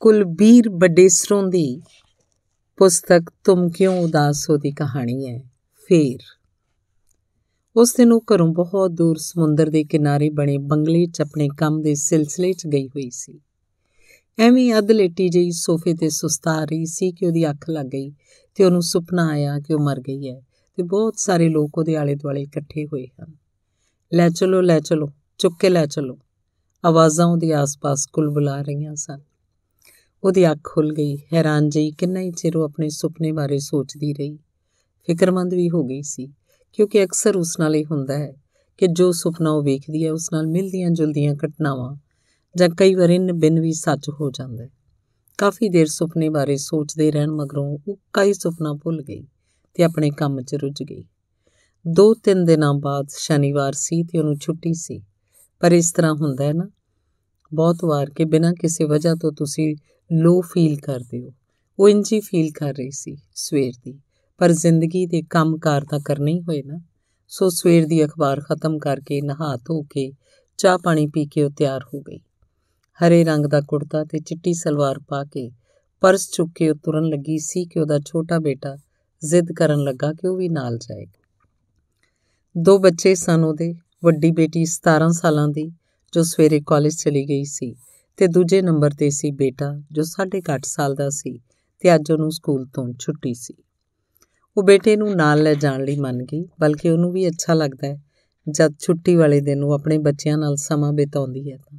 ਕੁਲਬੀਰ ਬਡੇਸਰੋਂ ਦੀ ਪੁਸਤਕ ਤੁਮ ਕਿਉਂ ਉਦਾਸ ਹੋ ਦੀ ਕਹਾਣੀ ਹੈ। ਫੇਰ ਉਸ ਦਿਨ ਉਹ ਘਰੋਂ ਬਹੁਤ ਦੂਰ ਸਮੁੰਦਰ ਦੇ ਕਿਨਾਰੇ ਬਣੇ ਬੰਗਲੇ 'ਚ ਆਪਣੇ ਕੰਮ ਦੇ ਸਿਲਸਿਲੇ 'ਚ ਗਈ ਹੋਈ ਸੀ। ਐਵੇਂ ਅੱਧ ਲੇਟੀ ਜਿਹੀ ਸੋਫੇ ਤੇ ਸੁਸਤਾ ਰਹੀ ਸੀ ਕਿ ਉਹਦੀ ਅੱਖ ਲੱਗ ਗਈ ਤੇ ਉਹਨੂੰ ਸੁਪਨਾ ਆਇਆ ਕਿ ਉਹ ਮਰ ਗਈ ਹੈ ਤੇ ਬਹੁਤ ਸਾਰੇ ਲੋਕ ਉਹਦੇ ਆਲੇ ਦੁਆਲੇ ਇਕੱਠੇ ਹੋਏ ਹਨ। ਲੈ ਚਲੋ ਲੈ ਚਲੋ, ਚੁੱਕ ਕੇ ਲੈ ਚਲੋ। ਆਵਾਜ਼ਾਂ ਉਹਦੇ ਆਸ-ਪਾਸ ਕੁਲਬੁਲਾ ਰਹੀਆਂ ਸਨ। ਉਹਦੀ ਅੱਖ ਖੁੱਲ ਗਈ। ਹੈਰਾਨ ਜਈ ਕਿੰਨਾ ਹੀ ਚਿਰ ਉਹ ਆਪਣੇ ਸੁਪਨੇ ਬਾਰੇ ਸੋਚਦੀ ਰਹੀ। ਫਿਕਰਮੰਦ ਵੀ ਹੋ ਗਈ ਸੀ, ਕਿਉਂਕਿ ਅਕਸਰ ਉਸ ਨਾਲ ਇਹ ਹੁੰਦਾ ਹੈ ਕਿ ਜੋ ਸੁਪਨਾ ਉਹ ਵੇਖਦੀ ਹੈ, ਉਸ ਨਾਲ ਮਿਲਦੀਆਂ ਜੁਲਦੀਆਂ ਘਟਨਾਵਾਂ ਜਾਂ ਕਈ ਵਾਰ ਇਨ ਬਿਨ ਵੀ ਸੱਚ ਹੋ ਜਾਂਦਾ ਹੈ। ਕਾਫੀ ਦੇਰ ਸੁਪਨੇ ਬਾਰੇ ਸੋਚਦੇ ਰਹਿਣ ਮਗਰੋਂ ਉਹ ਕਈ ਸੁਪਨਾ ਭੁੱਲ ਗਈ ਤੇ ਆਪਣੇ ਕੰਮ 'ਚ ਰੁੱਝ ਗਈ। ਦੋ ਤਿੰਨ ਦਿਨਾਂ ਬਾਅਦ ਸ਼ਨੀਵਾਰ ਸੀ ਤੇ ਉਹਨੂੰ ਛੁੱਟੀ ਸੀ। ਪਰ ਇਸ ਤਰ੍ਹਾਂ ਹੁੰਦਾ ਹੈ ਨਾ ਬਹੁਤ ਵਾਰ ਕਿ ਬਿਨਾਂ ਕਿਸੇ ਵਜ੍ਹਾ ਤੋਂ ਤੁਸੀਂ ਲੋ ਫੀਲ ਕਰਦੇ ਹੋ। ਉਹ ਇੰਜੀ ਫੀਲ ਕਰ ਰਹੀ ਸੀ ਸਵੇਰ ਦੀ। ਪਰ ਜ਼ਿੰਦਗੀ ਦੇ ਕੰਮਕਾਰ ਤਾਂ ਕਰਨੇ ਹੀ ਹੋਏ ਨਾ। ਸੋ ਸਵੇਰ ਦੀ ਅਖਬਾਰ ਖਤਮ ਕਰਕੇ ਨਹਾ ਧੋ ਕੇ, ਚਾਹ ਪਾਣੀ ਪੀ ਕੇ ਉਹ ਤਿਆਰ ਹੋ ਗਈ। ਹਰੇ ਰੰਗ ਦਾ ਕੁੜਤਾ ਤੇ ਚਿੱਟੀ ਸਲਵਾਰ ਪਾ ਕੇ ਪਰਸ ਚੁੱਕ ਕੇ ਉਹ ਤੁਰਨ ਲੱਗੀ ਸੀ ਕਿ ਉਹਦਾ ਛੋਟਾ ਬੇਟਾ ਜ਼ਿੱਦ ਕਰਨ ਲੱਗਾ ਕਿ ਉਹ ਵੀ ਨਾਲ ਜਾਏਗਾ। ਦੋ ਬੱਚੇ ਸਨ ਉਹਦੇ। ਵੱਡੀ ਬੇਟੀ 17 ਸਾਲਾਂ ਦੀ ਜੋ ਸਵੇਰੇ ਕਾਲਜ ਚਲੀ ਗਈ ਸੀ ਤੇ ਦੂਜੇ ਨੰਬਰ ਤੇ ਸੀ ਬੇਟਾ ਜੋ 8.5 ਸਾਲ ਦਾ ਸੀ ਤੇ ਅੱਜ ਉਹਨੂੰ ਸਕੂਲ ਤੋਂ ਛੁੱਟੀ ਸੀ। ਉਹ ਬੇਟੇ ਨੂੰ ਨਾਲ ਲੈ ਜਾਣ ਲਈ ਮੰਨ ਗਈ, ਬਲਕਿ ਉਹਨੂੰ ਵੀ ਅੱਛਾ ਲੱਗਦਾ ਹੈ ਜਦ ਛੁੱਟੀ ਵਾਲੇ ਦਿਨ ਉਹ ਆਪਣੇ ਬੱਚਿਆਂ ਨਾਲ ਸਮਾਂ ਬਿਤਾਉਂਦੀ ਹੈ ਤਾਂ।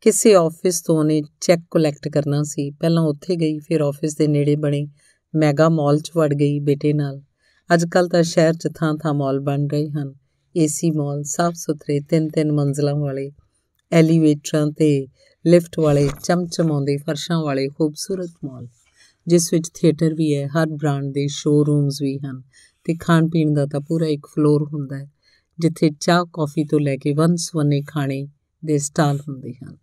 ਕਿਸੇ ਆਫਿਸ ਤੋਂ ਉਹਨੇ ਚੈੱਕ ਕਲੈਕਟ ਕਰਨਾ ਸੀ, ਪਹਿਲਾਂ ਉੱਥੇ ਗਈ, ਫਿਰ ਆਫਿਸ ਦੇ ਨੇੜੇ ਬਣੇ ਮੈਗਾ ਮਾਲ 'ਚ ਵੜ ਗਈ ਬੇਟੇ ਨਾਲ। ਅੱਜ ਕੱਲ ਤਾਂ ਸ਼ਹਿਰ 'ਚ ਥਾਂ-ਥਾਂ ਮਾਲ ਬਣ ਰਹੇ ਹਨ। ਏਸੀ ਮਾਲ, ਸਾਫ਼ ਸੁਥਰੇ ਤਿੰਨ ਤਿੰਨ ਮੰਜ਼ਲਾਂ ਵਾਲੇ ਐਲੀਵੇਟਰਾਂ ਤੇ ਲਿਫਟ ਵਾਲੇ ਚਮਚਮਾਉਂਦੇ ਫਰਸ਼ਾਂ ਵਾਲੇ ਖੂਬਸੂਰਤ ਮਾਲ, ਜਿਸ ਵਿੱਚ ਥੀਏਟਰ ਵੀ ਹੈ, ਹਰ ਬ੍ਰਾਂਡ ਦੇ ਸ਼ੋਰੂਮਸ ਵੀ ਹਨ ਤੇ ਖਾਣ ਪੀਣ ਦਾ ਤਾਂ ਪੂਰਾ ਇੱਕ ਫਲੋਰ ਹੁੰਦਾ ਹੈ, ਜਿੱਥੇ ਚਾਹ ਕਾਫੀ ਤੋਂ ਲੈ ਕੇ ਵੰਨ-ਸਵੰਨੇ ਖਾਣੇ ਦੇ ਸਟਾਲ ਹੁੰਦੇ ਹਨ।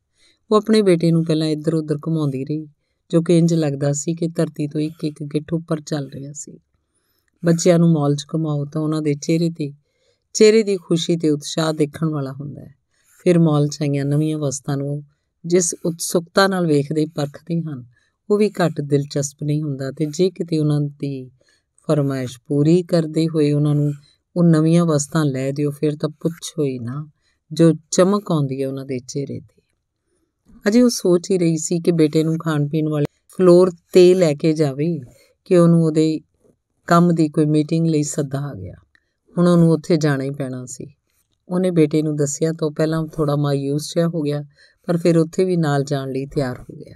ਉਹ ਆਪਣੇ ਬੇਟੇ ਨੂੰ ਪਹਿਲਾਂ ਇੱਧਰ-ਉੱਧਰ ਘੁਮਾਉਂਦੀ ਰਹੀ, ਜੋ ਕਿ ਇੰਜ ਲੱਗਦਾ ਸੀ ਕਿ ਧਰਤੀ ਤੋਂ ਇੱਕ ਇੱਕ ਗਿੱਠ ਉੱਪਰ ਚੱਲ ਰਿਹਾ ਸੀ। ਬੱਚਿਆਂ ਨੂੰ ਮਾਲ 'ਚ ਘੁਮਾਓ ਤਾਂ ਉਹਨਾਂ ਦੇ ਚਿਹਰੇ ਤੇ ਚਿਹਰੇ ਦੀ ਖੁਸ਼ੀ ਤੇ ਉਤਸ਼ਾਹ ਦੇਖਣ ਵਾਲਾ ਹੁੰਦਾ ਹੈ। ਫਿਰ ਮਾਲ 'ਚ ਆਈਆਂ ਨਵੀਆਂ ਵਸਤਾਂ ਨੂੰ ਜਿਸ ਉਤਸੁਕਤਾ ਨਾਲ ਵੇਖਦੇ ਪਰਖਦੇ ਹਨ, ਉਹ ਵੀ ਘੱਟ ਦਿਲਚਸਪ ਨਹੀਂ ਹੁੰਦਾ ਤੇ ਜੇ ਕਿਤੇ ਉਹਨਾਂ ਦੀ ਫਰਮਾਇਸ਼ ਪੂਰੀ ਕਰਦੇ ਹੋਏ ਉਹਨਾਂ ਨੂੰ ਉਹ ਨਵੀਆਂ ਵਸਤਾਂ ਲੈ ਦਿਓ, ਫਿਰ ਤਾਂ ਪੁੱਛੋ ਹੀ ਨਾ, ਜੋ ਚਮਕ ਆਉਂਦੀ ਹੈ ਉਹਨਾਂ ਦੇ ਚਿਹਰੇ ਤੇ। ਅਜੇ ਉਹ ਸੋਚ ਹੀ ਰਹੀ ਸੀ ਕਿ ਬੇਟੇ ਨੂੰ ਖਾਣ ਪੀਣ ਵਾਲੇ ਫਲੋਰ ਤੇ ਲੈ ਕੇ ਜਾਵੇ, ਕਿ ਉਹਨੂੰ ਉਹਦੇ ਕੰਮ ਦੀ ਕੋਈ ਮੀਟਿੰਗ ਲਈ ਸੱਦਾ ਆ ਗਿਆ। ਹੁਣ ਉਹਨੂੰ ਉੱਥੇ ਜਾਣਾ ਹੀ ਪੈਣਾ ਸੀ। ਉਹਨੇ ਬੇਟੇ ਨੂੰ ਦੱਸਿਆ ਤਾਂ ਪਹਿਲਾਂ ਥੋੜਾ ਮਾਇੂਸ ਜਿਹਾ ਹੋ ਗਿਆ, ਪਰ ਫਿਰ ਉੱਥੇ ਵੀ ਨਾਲ ਜਾਣ ਲਈ ਤਿਆਰ ਹੋ ਗਿਆ।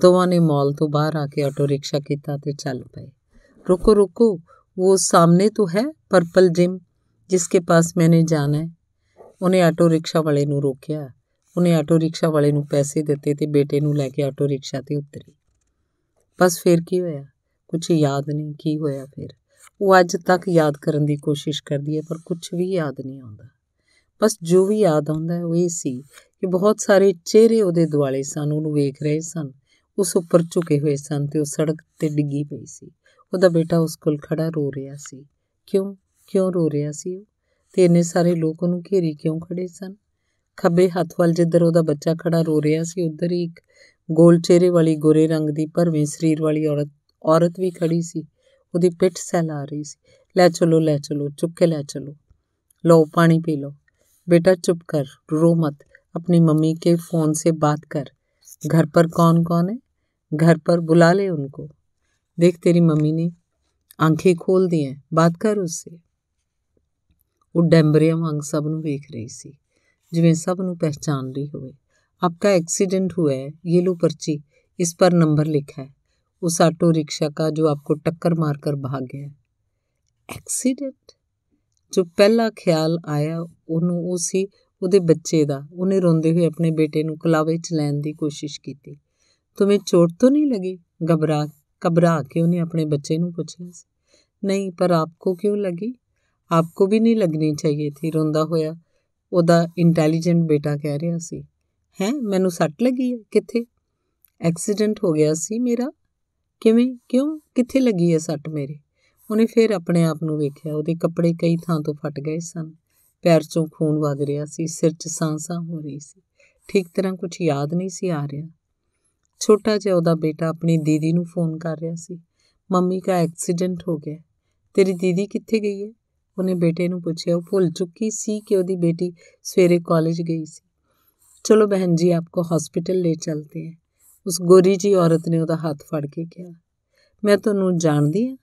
ਦੋਵਾਂ ਨੇ ਮਾਲ ਤੋਂ ਬਾਹਰ ਆ ਕੇ ਆਟੋ ਰਿਕਸ਼ਾ ਕੀਤਾ ਤੇ ਚੱਲ ਪਏ। ਰੁਕੋ ਰੁਕੋ, ਉਹ ਸਾਹਮਣੇ ਤੋਂ ਹੈ ਪਰਪਲ ਜਿਮ, ਜਿਸਕੇ ਪਾਸ ਮੈਨੇ ਜਾਣਾ ਹੈ। ਉਹਨੇ ਆਟੋ ਰਿਕਸ਼ਾ ਵਾਲੇ ਨੂੰ ਰੋਕਿਆ। ਉਹਨੇ ਆਟੋ ਰਿਕਸ਼ਾ ਵਾਲੇ ਨੂੰ ਪੈਸੇ ਦਿੱਤੇ ਤੇ ਬੇਟੇ ਨੂੰ ਲੈ ਕੇ ਆਟੋ ਰਿਕਸ਼ਾ ਤੇ ਉਤਰੀ। ਬਸ ਫਿਰ ਕੀ ਹੋਇਆ? ਕੁਝ ਯਾਦ ਨਹੀਂ, ਕੀ ਹੋਇਆ ਫਿਰ? ਉਹ ਅੱਜ ਤੱਕ ਯਾਦ ਕਰਨ ਦੀ ਕੋਸ਼ਿਸ਼ ਕਰਦੀ ਹੈ, ਪਰ ਕੁਝ ਵੀ ਯਾਦ ਨਹੀਂ ਆਉਂਦਾ। ਬਸ ਜੋ ਵੀ ਯਾਦ ਆਉਂਦਾ ਹੈ, ਉਹ ਇਹ ਸੀ ਕਿ ਬਹੁਤ ਸਾਰੇ ਚਿਹਰੇ ਉਹਦੇ ਦੁਆਲੇ ਸਨ, ਉਹਨੂੰ ਵੇਖ ਰਹੇ ਸਨ, ਉਸ ਉੱਪਰ ਝੁਕੇ ਹੋਏ ਸਨ ਤੇ ਉਹ ਸੜਕ ਤੇ ਡਿੱਗੀ ਪਈ ਸੀ। ਉਹਦਾ ਬੇਟਾ ਉਸ ਕੋਲ ਖੜਾ ਰੋ ਰਿਹਾ ਸੀ। ਕਿਉਂ? ਕਿਉਂ ਰੋ ਰਿਹਾ ਸੀ ਉਹ? ਤੇ ਇੰਨੇ ਸਾਰੇ ਲੋਕ ਉਹਨੂੰ ਘੇਰੀ ਕਿਉਂ ਖੜੇ ਸਨ? ਖੱਬੇ ਹੱਥ ਵੱਲ ਜਿੱਧਰ ਉਹਦਾ ਬੱਚਾ ਖੜਾ ਰੋ ਰਿਹਾ ਸੀ, ਉਧਰ ਹੀ ਇੱਕ ਗੋਲ ਚਿਹਰੇ ਵਾਲੀ ਗੋਰੇ ਰੰਗ ਦੀ ਭਰਵੇਂ ਸਰੀਰ ਵਾਲੀ ਔਰਤ ਔਰਤ ਵੀ ਖੜੀ ਸੀ। ਉਹਦੀ ਪਿੱਠ ਸਹਿਲਾ ਰਹੀ ਸੀ ਲੈ ਚਲੋ ਲੈ ਚਲੋ ਚੁੱਕ ਕੇ ਲੈ ਚਲੋ ਲਓ ਪਾਣੀ ਪੀ ਲਓ बेटा चुप कर रो मत अपनी मम्मी के फ़ोन से बात कर घर पर कौन कौन है घर पर बुला ले उनको देख तेरी मम्मी ने आंखें खोल दी हैं बात कर उससे ਉਹ ਡੈਂਬਰਿਆਂ ਵਾਂਗ ਸਭ ਨੂੰ ਵੇਖ ਰਹੀ ਸੀ ਜਿਵੇਂ ਸਭ ਨੂੰ ਪਹਿਚਾਨ ਰਹੀ ਹੋਵੇ आपका एक्सीडेंट हुआ है ये लो पर्ची इस पर नंबर लिखा है उस ऑटो रिक्शा का जो आपको टक्कर मारकर भाग गया एक्सीडेंट ਜੋ ਪਹਿਲਾ ਖਿਆਲ ਆਇਆ ਉਹਨੂੰ ਉਹ ਸੀ ਉਹਦੇ ਬੱਚੇ ਦਾ ਉਹਨੇ ਰੋਂਦੇ ਹੋਏ ਆਪਣੇ ਬੇਟੇ ਨੂੰ ਕਲਾਵੇ 'ਚ ਲੈਣ ਦੀ ਕੋਸ਼ਿਸ਼ ਕੀਤੀ ਤੁਮੇ ਚੋਟ ਤਾਂ ਨਹੀਂ ਲੱਗੀ ਘਬਰਾ ਘਬਰਾ ਕੇ ਉਹਨੇ ਆਪਣੇ ਬੱਚੇ ਨੂੰ ਪੁੱਛਿਆ ਸੀ ਨਹੀਂ ਪਰ ਆਪਕੋ ਕਿਉਂ ਲੱਗੀ ਆਪਕੋ ਵੀ ਨਹੀਂ ਲੱਗਣੀ ਚਾਹੀਏ ਥੀ ਰੋਂਦਾ ਹੋਇਆ ਉਹਦਾ ਇੰਟੈਲੀਜੈਂਟ ਬੇਟਾ ਕਹਿ ਰਿਹਾ ਸੀ ਹੈ ਮੈਨੂੰ ਸੱਟ ਲੱਗੀ ਹੈ ਕਿੱਥੇ ਐਕਸੀਡੈਂਟ ਹੋ ਗਿਆ ਸੀ ਮੇਰਾ ਕਿਵੇਂ, ਕਿਉਂ, ਕਿੱਥੇ ਲੱਗੀ ਹੈ ਸੱਟ ਮੇਰੇ? ਉਹਨੇ ਫਿਰ ਆਪਣੇ ਆਪ ਨੂੰ ਵੇਖਿਆ, ਉਹਦੇ ਕੱਪੜੇ ਕਈ ਥਾਂ ਤੋਂ ਫਟ ਗਏ ਸਨ। ਪੈਰ 'ਚੋਂ ਖੂਨ ਵਗ ਰਿਹਾ ਸੀ, ਸਿਰ 'ਚ ਸਾਂਸਾਂ ਹੋ ਰਹੀ ਸੀ। ਠੀਕ ਤਰ੍ਹਾਂ ਕੁਝ ਯਾਦ ਨਹੀਂ ਸੀ ਆ ਰਿਹਾ। ਛੋਟਾ ਜਿਹਾ ਉਹਦਾ ਬੇਟਾ ਆਪਣੀ ਦੀਦੀ ਨੂੰ ਫੋਨ ਕਰ ਰਿਹਾ ਸੀ। ਮੰਮੀ ਦਾ ਐਕਸੀਡੈਂਟ ਹੋ ਗਿਆ। ਤੇਰੀ ਦੀਦੀ ਕਿੱਥੇ ਗਈ ਹੈ ਉਹਨੇ ਬੇਟੇ ਨੂੰ ਪੁੱਛਿਆ। ਉਹ ਭੁੱਲ ਚੁੱਕੀ ਸੀ ਕਿ ਉਹਦੀ ਬੇਟੀ ਸਵੇਰੇ ਕਾਲਜ ਗਈ ਸੀ। ਚਲੋ ਬਹਿਨ ਜੀ, ਆਪਕੋ ਹਸਪੀਟਲ ਲੈ ਚਲਤੇ ਹੈ। ਉਸ ਗੋਰੀ ਜੀ ਔਰਤ ਨੇ ਉਹਦਾ ਹੱਥ ਫੜ ਕੇ ਕਿਹਾ, ਮੈਂ ਤੁਹਾਨੂੰ ਜਾਣਦੀ ਹਾਂ।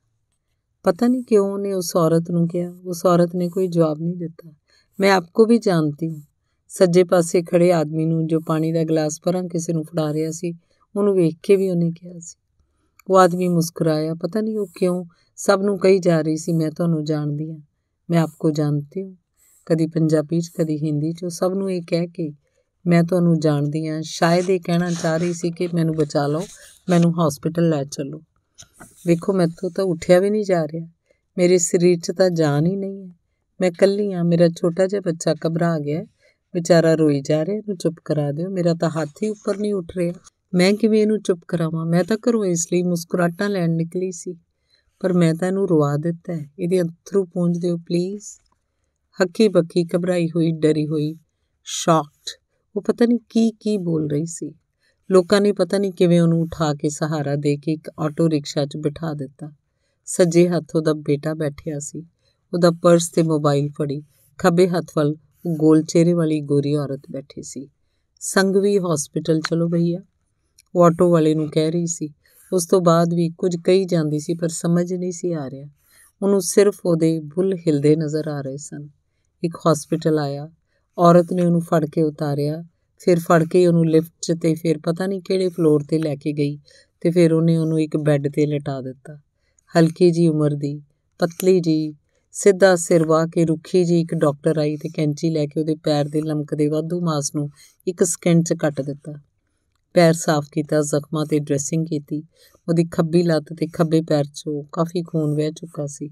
ਪਤਾ ਨਹੀਂ ਕਿਉਂ ਉਹਨੇ ਉਸ ਔਰਤ ਨੂੰ ਕਿਹਾ। ਉਸ ਔਰਤ ਨੇ ਕੋਈ ਜਵਾਬ ਨਹੀਂ ਦਿੱਤਾ। ਮੈਂ ਆਪਕੋ ਵੀ ਜਾਣਦੀ ਹਾਂ। ਸੱਜੇ ਪਾਸੇ ਖੜੇ ਆਦਮੀ ਨੂੰ ਜੋ ਪਾਣੀ ਦਾ ਗਲਾਸ ਭਰਾਂ ਕਿਸੇ ਨੂੰ ਫੜਾ ਰਿਹਾ ਸੀ, ਉਹਨੂੰ ਵੇਖ ਕੇ ਵੀ ਉਹਨੇ ਕਿਹਾ ਸੀ। ਉਹ ਆਦਮੀ ਮੁਸਕਰਾਇਆ। ਪਤਾ ਨਹੀਂ ਉਹ ਕਿਉਂ ਸਭ ਨੂੰ ਕਹੀ ਜਾ ਰਹੀ ਸੀ, ਮੈਂ ਤੁਹਾਨੂੰ ਜਾਣਦੀ ਹਾਂ। ਮੈਂ ਆਪਕੋ ਜਾਣਦੀ ਹਾਂ। ਕਦੀ ਪੰਜਾਬੀ 'ਚ, ਕਦੀ ਹਿੰਦੀ 'ਚ। ਸਭ ਨੂੰ ਇਹ ਕਹਿ ਕੇ ਮੈਂ ਤੁਹਾਨੂੰ ਜਾਣਦੀ ਹਾਂ। ਸ਼ਾਇਦ ਇਹ ਕਹਿਣਾ ਚਾਹ ਰਹੀ ਸੀ ਕਿ ਮੈਨੂੰ ਬਚਾ ਲਓ, ਮੈਨੂੰ ਹਸਪੀਟਲ ਲੈ ਚੱਲੋ। ਵੇਖੋ, ਮੈਥੋਂ ਤਾਂ ਉੱਠਿਆ ਵੀ ਨਹੀਂ ਜਾ ਰਿਹਾ। ਮੇਰੇ ਸਰੀਰ 'ਚ ਤਾਂ ਜਾਨ ਹੀ ਨਹੀਂ ਹੈ। ਮੈਂ ਕੱਲੀ ਆ ਮੇਰਾ ਛੋਟਾ ਜਿਹਾ ਬੱਚਾ ਘਬਰਾ ਗਿਆ ਵਿਚਾਰਾ ਰੋਈ ਜਾ ਰਿਹਾ, ਇਹਨੂੰ ਚੁੱਪ ਕਰਾ ਦਿਓ। ਮੇਰਾ ਤਾਂ ਹੱਥ ਹੀ ਉੱਪਰ ਨਹੀਂ ਉੱਠ ਰਿਹਾ। ਮੈਂ ਕਿਵੇਂ ਇਹਨੂੰ ਚੁੱਪ ਕਰਾਵਾਂ? ਮੈਂ ਤਾਂ ਘਰੋਂ ਇਸ ਲਈ ਮੁਸਕਰਾਟਾਂ ਲੈਣ ਨਿਕਲੀ ਸੀ। ਪਰ ਮੈਂ ਤਾਂ ਇਹਨੂੰ ਰਵਾ ਦਿੱਤਾ ਹੈ। ਇਹਦੇ ਅੰਥਰੂ ਪੂੰਝ ਦਿਓ ਪਲੀਜ਼ ਹੱਕੀ ਬੱਕੀ ਘਬਰਾਈ ਹੋਈ, ਡਰੀ ਹੋਈ ਸ਼ੌਕਡ ਉਹ ਪਤਾ ਨਹੀਂ ਕੀ ਕੀ ਬੋਲ ਰਹੀ ਸੀ। ਲੋਕਾਂ ਨੇ ਪਤਾ ਨਹੀਂ ਕਿਵੇਂ ਉਹਨੂੰ ਉਠਾ ਕੇ ਸਹਾਰਾ ਦੇ ਕੇ ਇੱਕ ਆਟੋ ਰਿਕਸ਼ਾ 'ਚ ਬਿਠਾ ਦਿੱਤਾ। ਸੱਜੇ ਹੱਥ ਉਹਦਾ ਬੇਟਾ ਬੈਠਿਆ ਸੀ। ਉਹਦਾ ਪਰਸ ਤੇ ਮੋਬਾਈਲ ਫੜੀ। ਖੱਬੇ ਹੱਥ ਵੱਲ ਗੋਲ ਚਿਹਰੇ ਵਾਲੀ ਗੋਰੀ ਔਰਤ ਬੈਠੀ ਸੀ। ਸੰਗਵੀ ਹਸਪੀਟਲ ਚਲੋ ਭਈਆ। ਉਹ ਆਟੋ ਵਾਲੇ ਨੂੰ ਕਹਿ ਰਹੀ ਸੀ। ਉਸ ਤੋਂ ਬਾਅਦ ਵੀ ਕੁਝ ਕਹੀ ਜਾਂਦੀ ਸੀ ਪਰ ਸਮਝ ਨਹੀਂ ਸੀ ਆ ਰਿਹਾ। ਉਹਨੂੰ ਸਿਰਫ ਉਹਦੇ ਬੁੱਲ ਹਿਲਦੇ ਨਜ਼ਰ ਆ ਰਹੇ ਸਨ। ਇੱਕ ਹਸਪੀਟਲ ਆਇਆ। ਔਰਤ ਨੇ ਉਹਨੂੰ ਫੜ ਕੇ ਉਤਾਰਿਆ, ਫਿਰ ਫੜ ਕੇ ਉਹਨੂੰ ਲਿਫਟ 'ਚ ਤੇ ਫਿਰ ਪਤਾ ਨਹੀਂ ਕਿਹੜੇ ਫਲੋਰ ਤੇ ਲੈ ਕੇ ਗਈ ਤੇ ਫਿਰ ਉਹਨੇ ਉਹਨੂੰ ਇੱਕ ਬੈੱਡ ਤੇ ਲਟਾ ਦਿੱਤਾ। ਹਲਕੀ ਜੀ ਉਮਰ ਦੀ, ਪਤਲੀ ਜੀ ਸਿੱਧਾ ਸਿਰ ਵਾ ਕੇ ਰੁੱਖੀ ਜੀ ਇੱਕ ਡਾਕਟਰ ਆਈ ਤੇ ਕੈਂਚੀ ਲੈ ਕੇ ਉਹਦੇ ਪੈਰ ਦੇ ਲਮਕਦੇ ਵਾਧੂ ਮਾਸ ਨੂੰ ਇੱਕ ਸਕਿੰਟ 'ਚ ਕੱਟ ਦਿੱਤਾ। ਪੈਰ ਸਾਫ਼ ਕੀਤਾ, ਜ਼ਖਮਾਂ ਤੇ ਡਰੈਸਿੰਗ ਕੀਤੀ, ਉਹਦੀ ਖੱਬੀ ਲੱਤ ਤੇ ਖੱਬੇ ਪੈਰ 'ਚੋਂ ਕਾਫੀ ਖੂਨ ਵਹਿ ਚੁੱਕਾ ਸੀ।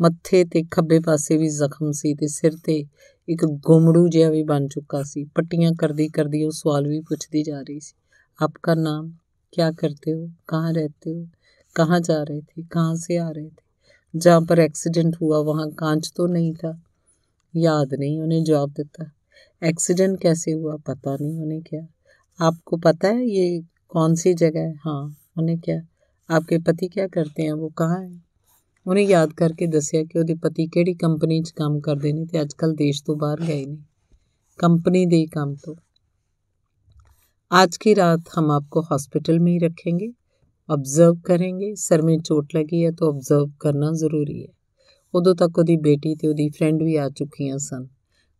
ਮੱਥੇ ਤੇ ਖੱਬੇ ਪਾਸੇ ਵੀ ਜ਼ਖਮ ਸੀ ਤੇ ਸਿਰ ਤੇ ਇੱਕ ਗੁੰਮੜੂ ਜਿਹਾ ਵੀ ਬਣ ਚੁੱਕਾ ਸੀ ਪੱਟੀਆਂ ਕਰਦੀ ਕਰਦੀ ਉਹ ਸਵਾਲ ਵੀ ਪੁੱਛਦੀ ਜਾ ਰਹੀ ਸੀ ਆਪਕਾ ਨਾਮ क्या करते हो कहाँ रहते हो कहाँ जा रहे थे कहाँ से आ रहे थे जहाँ पर एक्सीडेंट हुआ वहाँ कांच तो नहीं था याद नहीं उन्हें जवाब देता एक्सीडेंट कैसे हुआ पता नहीं उन्हें क्या आपको पता है ये कौन सी जगह है हाँ उन्हें क्या आपके पति क्या करते हैं वो कहाँ है ਉਹਨੇ ਯਾਦ ਕਰਕੇ ਦੱਸਿਆ ਕਿ ਉਹਦੇ ਪਤੀ ਕਿਹੜੀ ਕੰਪਨੀ 'ਚ ਕੰਮ ਕਰਦੇ ਨੇ ਤੇ ਅੱਜਕੱਲ ਦੇਸ਼ ਤੋਂ ਬਾਹਰ ਗਏ ਨੇ ਕੰਪਨੀ ਦੇ ਕੰਮ ਤੋਂ आज की रात हम आपको हॉस्पिटल में ही रखेंगे ऑब्जर्व करेंगे सर में चोट लगी है तो ऑब्जर्व करना ज़रूरी है ਉਦੋਂ ਤੱਕ ਉਹਦੀ ਬੇਟੀ ਤੇ ਉਹਦੀ ਫਰੈਂਡ ਵੀ ਆ ਚੁੱਕੀਆਂ ਸਨ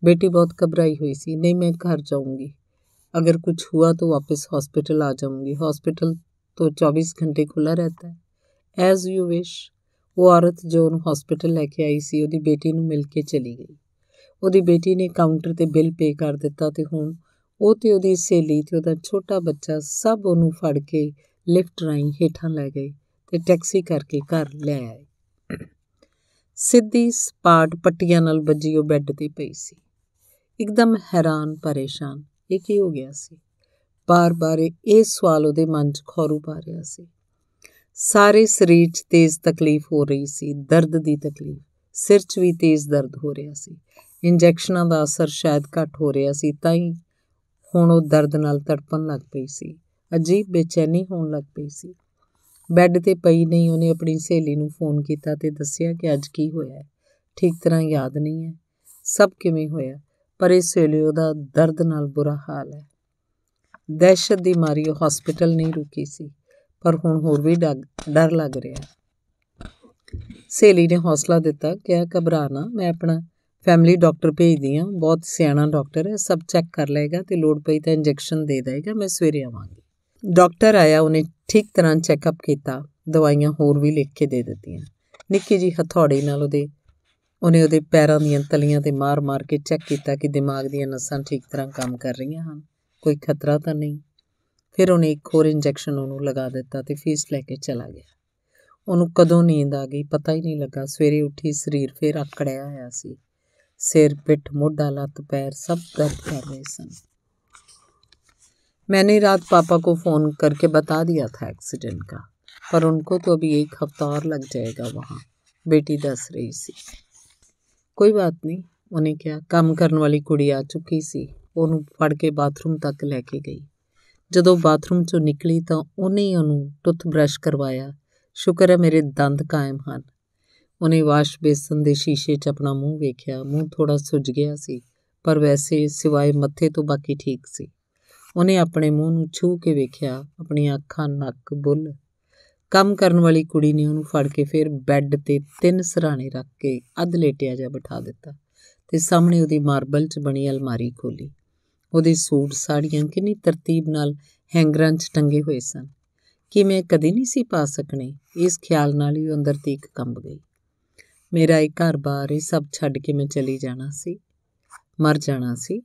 बेटी बहुत घबराई हुई सी नहीं मैं घर जाऊंगी अगर कुछ हुआ तो वापस हॉस्पिटल आ जाऊंगी हॉस्पिटल तो 24 घंटे खुला रहता है ਐਜ਼ ਯੂ ਵਿਸ਼ ਉਹ ਔਰਤ ਜੋ ਉਹਨੂੰ ਹਸਪੀਟਲ ਲੈ ਕੇ ਆਈ ਸੀ, ਉਹਦੀ ਬੇਟੀ ਨੂੰ ਮਿਲ ਕੇ ਚਲੀ ਗਈ। ਉਹਦੀ ਬੇਟੀ ਨੇ ਕਾਊਂਟਰ ਤੇ ਬਿੱਲ ਪੇ ਕਰ ਦਿੱਤਾ ਤੇ ਹੁਣ ਉਹ ਤੇ ਉਹਦੀ ਸਹੇਲੀ ਤੇ ਉਹਦਾ ਛੋਟਾ ਬੱਚਾ ਸਭ ਉਹਨੂੰ ਫੜ ਕੇ ਲਿਫਟ ਰਾਹੀਂ ਹੇਠਾਂ ਲੈ ਗਏ ਤੇ ਟੈਕਸੀ ਕਰਕੇ ਘਰ ਲੈ ਆਏ। ਸਿੱਧੀ ਸਪਾਟ ਪੱਟੀਆਂ ਨਾਲ ਵੱਜੀ ਉਹ ਬੈੱਡ ਤੇ ਪਈ ਸੀ। ਇੱਕਦਮ ਹੈਰਾਨ, ਪਰੇਸ਼ਾਨ, ਇਹ ਕੀ ਹੋ ਗਿਆ ਸੀ? ਬਾਰ-ਬਾਰ ਇਹ ਸਵਾਲ ਉਹਦੇ ਮਨ 'ਚ ਖੌਰੂ ਪਾ ਰਿਹਾ ਸੀ। ਸਾਰੇ ਸਰੀਰ 'ਚ ਤੇਜ਼ ਤਕਲੀਫ ਹੋ ਰਹੀ ਸੀ, ਦਰਦ ਦੀ ਤਕਲੀਫ, ਸਿਰ 'ਚ ਵੀ ਤੇਜ਼ ਦਰਦ ਹੋ ਰਿਹਾ ਸੀ। ਇੰਜੈਕਸ਼ਨਾਂ ਦਾ ਅਸਰ ਸ਼ਾਇਦ ਘੱਟ ਹੋ ਰਿਹਾ ਸੀ, ਤਾਂ ਹੀ ਹੁਣ ਉਹ ਦਰਦ ਨਾਲ ਤੜਪਣ ਲੱਗ ਪਈ ਸੀ। ਅਜੀਬ ਬੇਚੈਨੀ ਹੋਣ ਲੱਗ ਪਈ ਸੀ। ਬੈੱਡ ਤੇ ਪਈ ਨਹੀਂ, ਉਹਨੇ ਆਪਣੀ ਸਹੇਲੀ ਨੂੰ ਫੋਨ ਕੀਤਾ ਤੇ ਦੱਸਿਆ ਕਿ ਅੱਜ ਕੀ ਹੋਇਆ ਹੈ। ਠੀਕ ਤਰ੍ਹਾਂ ਯਾਦ ਨਹੀਂ ਹੈ। ਸਭ ਕਿਵੇਂ ਹੋਇਆ? ਪਰ ਇਸ ਵੇਲੇ ਉਹਦਾ ਦਰਦ ਨਾਲ ਬੁਰਾ ਹਾਲ ਹੈ। ਦਹਿਸ਼ਤ ਦੀ ਮਾਰੀ ਉਹ ਹਸਪੀਟਲ ਨਹੀਂ ਰੁਕੀ ਸੀ। ਪਰ ਹੁਣ ਹੋਰ ਵੀ ਡਰ ਲੱਗ ਰਿਹਾ। ਸਹੇਲੀ ਨੇ ਹੌਸਲਾ ਦਿੱਤਾ ਕਿ ਘਬਰਾ ਨਾ, ਮੈਂ ਆਪਣਾ ਫੈਮਿਲੀ ਡਾਕਟਰ ਭੇਜਦੀ ਹਾਂ, ਬਹੁਤ ਸਿਆਣਾ ਡਾਕਟਰ ਹੈ, ਸਭ ਚੈੱਕ ਕਰ ਲਏਗਾ ਤੇ ਲੋੜ ਪਈ ਤਾਂ ਇੰਜੈਕਸ਼ਨ ਦੇ ਦੇਗਾ ਮੈਂ ਸਵੇਰੇ ਆਵਾਂਗੀ। ਡਾਕਟਰ ਆਇਆ, ਉਹਨੇ ਠੀਕ ਤਰ੍ਹਾਂ ਚੈੱਕਅਪ ਕੀਤਾ, ਦਵਾਈਆਂ ਹੋਰ ਵੀ ਲਿਖ ਕੇ ਦੇ ਦਿੱਤੀਆਂ। ਨਿੱਕੀ ਜੀ ਹਥੌੜੀ ਨਾਲ ਉਹਦੇ, ਉਹਨੇ ਉਹਦੇ ਪੈਰਾਂ ਦੀਆਂ ਤਲੀਆਂ ਤੇ ਮਾਰ-ਮਾਰ ਕੇ ਚੈੱਕ ਕੀਤਾ ਕਿ ਦਿਮਾਗ ਦੀਆਂ ਨਸਾਂ ਠੀਕ ਤਰ੍ਹਾਂ ਕੰਮ ਕਰ ਰਹੀਆਂ ਹਨ। ਕੋਈ ਖਤਰਾ ਤਾਂ ਨਹੀਂ। ਫਿਰ ਉਹਨੇ ਇੱਕ ਹੋਰ ਇੰਜੈਕਸ਼ਨ ਉਹਨੂੰ ਲਗਾ ਦਿੱਤਾ ਤੇ ਫੀਸ ਲੈ ਕੇ ਚਲਾ ਗਿਆ ਉਹਨੂੰ ਕਦੋਂ ਨੀਂਦ ਆ ਗਈ ਪਤਾ ਹੀ ਨਹੀਂ ਲੱਗਾ ਸਵੇਰੇ ਉੱਠੀ ਸਰੀਰ ਫੇਰ ਆਕੜਿਆ ਹੋਇਆ ਸੀ ਸਿਰ ਪਿੱਠ ਮੋਢਾ ਲੱਤ ਪੈਰ सब दर्द कर रहे सन मैंने रात पापा को फ़ोन करके बता दिया था एक्सीडेंट का पर उनको तो अभी एक हफ्ता और लग जाएगा वहाँ बेटी दस रही सी ਕੋਈ ਬਾਤ ਨਹੀਂ ਉਹਨੇ ਕਿਹਾ ਕੰਮ ਕਰਨ ਵਾਲੀ ਕੁੜੀ ਆ ਚੁੱਕੀ ਸੀ ਉਹਨੂੰ ਫੜ ਕੇ ਬਾਥਰੂਮ ਤੱਕ ਲੈ ਕੇ ਗਈ ਜਦੋਂ ਬਾਥਰੂਮ ਚੋਂ ਨਿਕਲੀ ਤਾਂ ਉਹਨੇ ਹੀ ਉਹਨੂੰ ਟੁੱਥ ਬ੍ਰਸ਼ ਕਰਵਾਇਆ। ਸ਼ੁਕਰ ਹੈ ਮੇਰੇ ਦੰਦ ਕਾਇਮ ਹਨ। ਉਹਨੇ ਵਾਸ਼ ਬੇਸਨ ਦੇ ਸ਼ੀਸ਼ੇ 'ਚ ਆਪਣਾ ਮੂੰਹ ਵੇਖਿਆ। ਮੂੰਹ ਥੋੜਾ ਸੁੱਜ ਗਿਆ ਸੀ, ਪਰ ਵੈਸੇ ਸਿਵਾਏ ਮੱਥੇ ਤੋਂ ਬਾਕੀ ਠੀਕ ਸੀ। ਉਹਨੇ ਆਪਣੇ ਮੂੰਹ ਨੂੰ ਛੂ ਕੇ ਵੇਖਿਆ ਆਪਣੀਆਂ ਅੱਖਾਂ ਨੱਕ ਬੁੱਲ ਕੰਮ ਕਰਨ ਵਾਲੀ ਕੁੜੀ ਨੇ ਉਹਨੂੰ ਫੜ ਕੇ ਫਿਰ ਬੈੱਡ ਤੇ ਤਿੰਨ ਸਰਾਣੇ ਰੱਖ ਕੇ ਅੱਧ ਲੇਟਿਆ ਜਾ ਬਿਠਾ ਦਿੱਤਾ ਤੇ ਸਾਹਮਣੇ ਉਹਦੀ ਮਾਰਬਲ 'ਚ ਬਣੀ ਅਲਮਾਰੀ ਖੋਲੀ ਉਹਦੇ ਸੂਟ ਸਾੜੀਆਂ ਕਿੰਨੀ ਤਰਤੀਬ ਨਾਲ ਹੈਂਗਰਾਂ 'ਚ ਟੰਗੇ ਹੋਏ ਸਨ। ਕਿ ਮੈਂ ਕਦੇ ਨਹੀਂ ਸੀ ਪਾ ਸਕਣੇ, ਇਸ ਖਿਆਲ ਨਾਲ ਹੀ ਅੰਦਰ ਤੀਕ ਕੰਬ ਗਈ। ਮੇਰਾ ਇਹ ਘਰ-ਬਾਰ, ਇਹ ਸਭ ਛੱਡ ਕੇ ਮੈਂ ਚਲੀ ਜਾਣਾ ਸੀ, ਮਰ ਜਾਣਾ ਸੀ।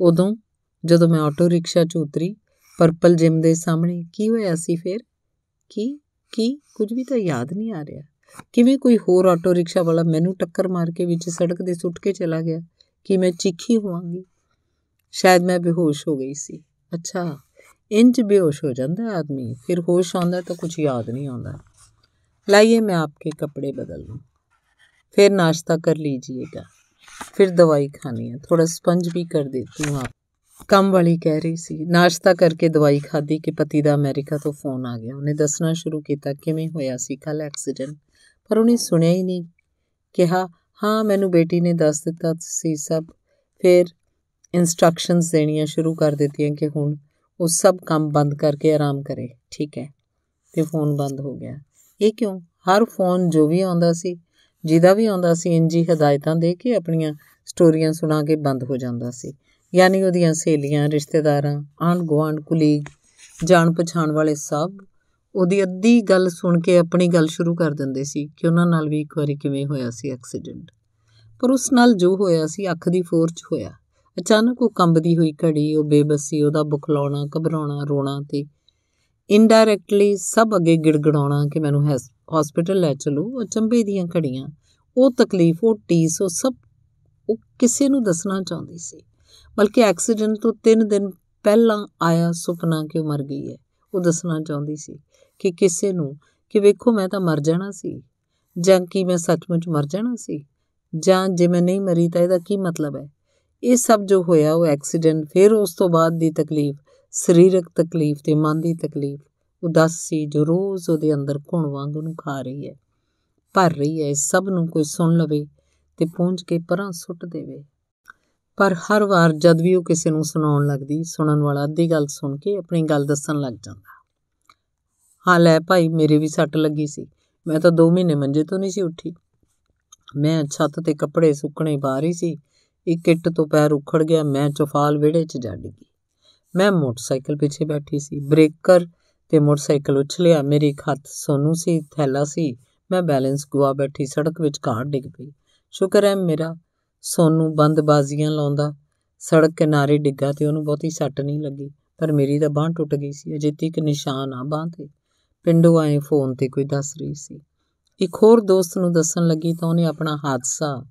ਉਦੋਂ ਜਦੋਂ ਮੈਂ ਆਟੋ ਰਿਕਸ਼ਾ 'ਚ ਉਤਰੀ, ਪਰਪਲ ਜਿਮ ਦੇ ਸਾਹਮਣੇ, ਕੀ ਹੋਇਆ ਸੀ ਫਿਰ? ਕੀ ਕੀ? ਕੁਝ ਵੀ ਤਾਂ ਯਾਦ ਨਹੀਂ ਆ ਰਿਹਾ। ਕਿਵੇਂ ਕੋਈ ਹੋਰ ਆਟੋ ਰਿਕਸ਼ਾ ਵਾਲਾ ਮੈਨੂੰ ਟੱਕਰ ਮਾਰ ਕੇ ਵਿੱਚ ਸੜਕ ਦੇ ਸੁੱਟ ਕੇ ਚਲਾ ਗਿਆ? ਕਿ ਮੈਂ ਚੀਖੀ ਹੋਵਾਂਗੀ? ਸ਼ਾਇਦ ਮੈਂ ਬੇਹੋਸ਼ ਹੋ ਗਈ ਸੀ ਅੱਛਾ ਇੰਜ ਬੇਹੋਸ਼ ਹੋ ਜਾਂਦਾ ਆਦਮੀ ਫਿਰ ਹੋਸ਼ ਆਉਂਦਾ ਤਾਂ ਕੁਝ ਯਾਦ ਨਹੀਂ ਆਉਂਦਾ ਲਾਈਏ ਮੈਂ ਆਪਕੇ ਕੱਪੜੇ ਬਦਲ ਲੂੰ फिर नाश्ता कर लीजिएगा फिर दवाई खानी है थोड़ा स्पंज भी कर देती हूँ आप ਕੰਮ ਵਾਲੀ ਕਹਿ ਰਹੀ ਸੀ ਨਾਸ਼ਤਾ ਕਰਕੇ ਦਵਾਈ ਖਾਧੀ ਕਿ ਪਤੀ ਦਾ ਅਮਰੀਕਾ ਤੋਂ ਫੋਨ ਆ ਗਿਆ ਉਹਨੇ ਦੱਸਣਾ ਸ਼ੁਰੂ ਕੀਤਾ ਕਿਵੇਂ ਹੋਇਆ ਸੀ ਕੱਲ ਐਕਸੀਡੈਂਟ ਪਰ ਉਹਨੇ ਸੁਣਿਆ ਹੀ ਨਹੀਂ ਕਿਹਾ ਹਾਂ ਮੈਨੂੰ ਬੇਟੀ ਨੇ ਦੱਸ ਦਿੱਤਾ ਸੀ ਸਭ ਫਿਰ ਇਨਸਟਰਕਸ਼ਨਸ ਦੇਣੀਆਂ ਸ਼ੁਰੂ ਕਰ ਦਿੱਤੀਆਂ ਕਿ ਹੁਣ ਉਹ ਸਭ ਕੰਮ ਬੰਦ ਕਰਕੇ ਆਰਾਮ ਕਰੇ, ਠੀਕ ਹੈ? ਤੇ ਫੋਨ ਬੰਦ ਹੋ ਗਿਆ। ਇਹ ਕਿਉਂ? ਹਰ ਫੋਨ ਜੋ ਵੀ ਆਉਂਦਾ ਸੀ, ਜਿਹਦਾ ਵੀ ਆਉਂਦਾ ਸੀ ਇੰਜੀ ਹਦਾਇਤਾਂ ਦੇ ਕੇ ਆਪਣੀਆਂ ਸਟੋਰੀਆਂ ਸੁਣਾ ਕੇ ਬੰਦ ਹੋ ਜਾਂਦਾ ਸੀ। ਯਾਨੀ ਉਹਦੀਆਂ ਸਹੇਲੀਆਂ, ਰਿਸ਼ਤੇਦਾਰਾਂ ਆਂਢ ਗੁਆਂਢ ਕੁਲੀਗ ਜਾਣ ਪਛਾਣ ਵਾਲੇ ਸਭ ਉਹਦੀ ਅੱਧੀ ਗੱਲ ਸੁਣ ਕੇ ਆਪਣੀ ਗੱਲ ਸ਼ੁਰੂ ਕਰ ਦਿੰਦੇ ਸੀ ਕਿ ਉਹਨਾਂ ਨਾਲ ਵੀ ਇੱਕ ਵਾਰੀ ਕਿਵੇਂ ਹੋਇਆ ਸੀ ਐਕਸੀਡੈਂਟ ਪਰ ਉਸ ਨਾਲ ਜੋ ਹੋਇਆ ਸੀ, ਅੱਖ ਦੀ ਫੋਰ 'ਚ ਹੋਇਆ। ਅਚਾਨਕ ਉਹ ਕੰਬਦੀ ਹੋਈ ਘੜੀ, ਉਹ ਬੇਬਸੀ, ਉਹਦਾ ਬੁਖਲਾਉਣਾ, ਘਬਰਾਉਣਾ, ਰੋਣਾ ਤੇ ਇਨਡਾਇਰੈਕਟਲੀ ਸਭ ਅੱਗੇ ਗਿੜਗੜਾਉਣਾ ਕਿ ਮੈਨੂੰ ਹਸਪੀਟਲ ਲੈ ਚਲੋ। ਉਹ ਚੰਬੇ ਦੀਆਂ ਘੜੀਆਂ, ਉਹ ਤਕਲੀਫ, ਉਹ ਟੀਸ, ਉਹ ਸਭ ਉਹ ਕਿਸੇ ਨੂੰ ਦੱਸਣਾ ਚਾਹੁੰਦੀ ਸੀ। ਬਲਕਿ ਐਕਸੀਡੈਂਟ ਤੋਂ 3 ਦਿਨ ਪਹਿਲਾਂ ਆਇਆ ਸੁਪਨਾ ਕਿ ਉਹ ਮਰ ਗਈ ਹੈ। ਉਹ ਦੱਸਣਾ ਚਾਹੁੰਦੀ ਸੀ ਕਿ ਕਿਸੇ ਨੂੰ ਕਿ ਵੇਖੋ ਮੈਂ ਤਾਂ ਮਰ ਜਾਣਾ ਸੀ। ਜਾਂ ਕਿ ਮੈਂ ਸੱਚਮੁੱਚ ਮਰ ਜਾਣਾ ਸੀ? ਜਾਂ ਜੇ ਮੈਂ ਨਹੀਂ ਮਰੀ ਤਾਂ ਇਹਦਾ ਕੀ ਮਤਲਬ ਹੈ? ਇਹ ਸਭ ਜੋ ਹੋਇਆ ਉਹ ਐਕਸੀਡੈਂਟ ਫਿਰ ਉਸ ਤੋਂ ਬਾਅਦ ਦੀ ਤਕਲੀਫ, ਸਰੀਰਕ ਤਕਲੀਫ ਤੇ ਮਨ ਦੀ ਤਕਲੀਫ, ਉਦਾਸੀ ਜੋ ਰੋਜ਼ ਉਹਦੇ ਅੰਦਰ ਘੁਣ ਵਾਂਗ ਉਹਨੂੰ ਖਾ ਰਹੀ ਹੈ, ਭਰ ਰਹੀ ਹੈ ਸਭ ਨੂੰ ਕੋਈ ਸੁਣ ਲਵੇ ਤੇ ਪਹੁੰਚ ਕੇ ਪਰਾਂ ਸੁੱਟ ਦੇਵੇ। ਪਰ ਹਰ ਵਾਰ ਜਦ ਵੀ ਉਹ ਕਿਸੇ ਨੂੰ ਸੁਣਾਉਣ ਲੱਗਦੀ, ਸੁਣਨ ਵਾਲਾ ਅੱਧੀ ਗੱਲ ਸੁਣ ਕੇ ਆਪਣੀ ਗੱਲ ਦੱਸਣ ਲੱਗ ਜਾਂਦਾ। ਹਾਂ, ਲੈ ਭਾਈ, ਮੇਰੇ ਵੀ ਸੱਟ ਲੱਗੀ ਸੀ। ਮੈਂ ਤਾਂ 2 ਮਹੀਨੇ ਮੰਜੇ ਤੋਂ ਨਹੀਂ ਸੀ ਉੱਠੀ। ਮੈਂ ਛੱਤ ਤੇ ਕੱਪੜੇ ਸੁੱਕਣੇ ਬਾਹਰ ਹੀ ਸੀ। ਇੱਕ ਇੱਟ ਤੋਂ ਪੈਰ ਉਖੜ ਗਿਆ, ਮੈਂ ਚਫਾਲ ਵਿਹੜੇ 'ਚ ਜਾ ਡਿੱਗੀ ਮੈਂ ਮੋਟਰਸਾਈਕਲ ਪਿੱਛੇ ਬੈਠੀ ਸੀ, ਬ੍ਰੇਕਰ ਤੇ ਮੋਟਰਸਾਈਕਲ ਉਛਲਿਆ ਮੇਰੀ ਹੱਥ ਸੋਨੂ ਸੀ, ਥੈਲਾ ਸੀ, ਮੈਂ ਬੈਲੈਂਸ ਗਵਾ ਬੈਠੀ, ਸੜਕ ਵਿੱਚ ਘਾਟ ਡਿੱਗ ਪਈ। ਸ਼ੁਕਰ ਹੈ ਮੇਰਾ ਸੋਨੂ ਬੰਦ ਬਾਜ਼ੀਆਂ ਲਾਉਂਦਾ, ਸੜਕ ਕਿਨਾਰੇ ਡਿੱਗਾ ਤੇ ਉਹਨੂੰ ਬਹੁਤੀ ਸੱਟ ਨਹੀਂ ਲੱਗੀ, ਪਰ ਮੇਰੀ ਤਾਂ ਬਾਹ ਟੁੱਟ ਗਈ ਸੀ, ਅਜੇ ਤੱਕ ਨਿਸ਼ਾਨ ਆ ਬਾਹ ਤੇ। ਪਿੰਡੋਂ ਆਏ ਫੋਨ ਤੇ ਕੋਈ ਦੱਸ ਰਹੀ ਸੀ। ਇੱਕ ਹੋਰ ਦੋਸਤ ਨੂੰ ਦੱਸਣ ਲੱਗੀ ਤਾਂ ਉਹਨੇ ਆਪਣਾ ਹਾਦਸਾ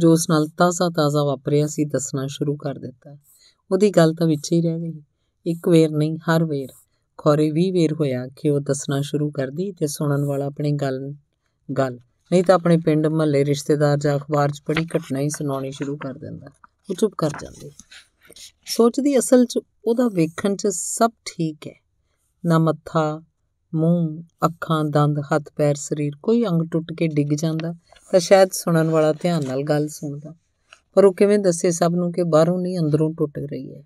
ਜੋ ਉਸ ਨਾਲ ਤਾਜ਼ਾ-ਤਾਜ਼ਾ ਵਾਪਰਿਆ ਸੀ, ਦੱਸਣਾ ਸ਼ੁਰੂ ਕਰ ਦਿੱਤਾ। ਉਹਦੀ ਗੱਲ ਤਾਂ ਵਿੱਚ ਹੀ ਰਹਿ ਗਈ। ਇੱਕ ਵੇਰ ਨਹੀਂ, ਹਰ ਵੇਰ। ਖੋਰੇ 20 ਵੇਰ ਹੋਇਆ ਕਿ ਉਹ ਦੱਸਣਾ ਸ਼ੁਰੂ ਕਰਦੀ ਤੇ ਸੁਣਨ ਵਾਲਾ ਆਪਣੀ ਗੱਲ ਗੱਲ। ਨਹੀਂ ਤਾਂ ਆਪਣੇ ਪਿੰਡ ਮਹੱਲੇ ਰਿਸ਼ਤੇਦਾਰ ਜਾਂ ਅਖਬਾਰ 'ਚ ਪੜੀ ਘਟਨਾ ਹੀ ਸੁਣਾਉਣੀ ਸ਼ੁਰੂ ਕਰ ਦਿੰਦਾ। ਉਹ ਚੁੱਪ ਕਰ ਜਾਂਦੀ। ਸੋਚਦੀ ਅਸਲ 'ਚ ਉਹਦਾ ਵੇਖਣ 'ਚ ਸਭ ਠੀਕ ਹੈ। ਨਾ ਮੱਥਾ ਮੂੰਹ, ਅੱਖਾਂ, ਦੰਦ, ਹੱਥ, ਪੈਰ, ਸਰੀਰ, ਕੋਈ ਅੰਗ ਟੁੱਟ ਕੇ ਡਿੱਗ ਜਾਂਦਾ, ਤਾਂ ਸ਼ਾਇਦ ਸੁਣਨ ਵਾਲਾ ਧਿਆਨ ਨਾਲ ਗੱਲ ਸੁਣਦਾ। ਪਰ ਉਹ ਕਿਵੇਂ ਦੱਸੇ ਸਭ ਨੂੰ ਕਿ ਬਾਹਰੋਂ ਨਹੀਂ, ਅੰਦਰੋਂ ਟੁੱਟ ਰਹੀ ਹੈ।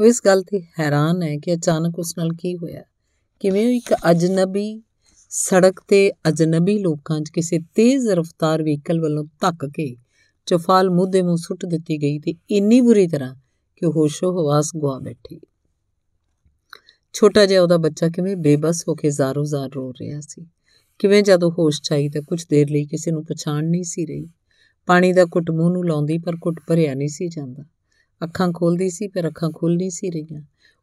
ਉਹ ਇਸ ਗੱਲ ਤੇ ਹੈਰਾਨ ਹੈ ਕਿ ਅਚਾਨਕ ਉਸ ਨਾਲ ਕੀ ਹੋਇਆ। ਕਿਵੇਂ ਉਹ ਇੱਕ ਅਜਨਬੀ ਸੜਕ ਤੇ ਅਜਨਬੀ ਲੋਕਾਂ 'ਚ ਕਿਸੇ ਤੇਜ਼ ਰਫ਼ਤਾਰ ਵਹੀਕਲ ਵੱਲੋਂ ਧੱਕ ਕੇ ਚਫਾਲ ਮੁੱਦੇ ਮੂੰਹ ਸੁੱਟ ਦਿੱਤੀ ਗਈ ਤੇ ਇੰਨੀ ਬੁਰੀ ਤਰ੍ਹਾਂ ਕਿ ਹੋਸ਼ੋ ਹਵਾਸ ਗਵਾ ਬੈਠੀ। ਛੋਟਾ ਜਿਹਾ ਉਹਦਾ ਬੱਚਾ ਕਿਵੇਂ ਬੇਬਸ ਹੋ ਕੇ ਜ਼ਾਰੋ-ਜ਼ਾਰ ਰੋ ਰਿਹਾ ਸੀ। ਕਿਵੇਂ ਜਦੋਂ ਹੋਸ਼ ਚਾਈ ਤਾਂ ਕੁਝ ਦੇਰ ਲਈ ਕਿਸੇ ਨੂੰ ਪਛਾਣ ਨਹੀਂ ਸੀ ਰਹੀ। ਪਾਣੀ ਦਾ ਘੁੱਟ ਮੂੰਹ ਨੂੰ ਲਾਉਂਦੀ ਪਰ ਘੁੱਟ ਭਰਿਆ ਨਹੀਂ ਸੀ ਜਾਂਦਾ। ਅੱਖਾਂ ਖੋਲਦੀ ਸੀ ਪਰ ਅੱਖਾਂ ਖੁੱਲ ਨਹੀਂ ਸੀ ਰਹੀਆਂ।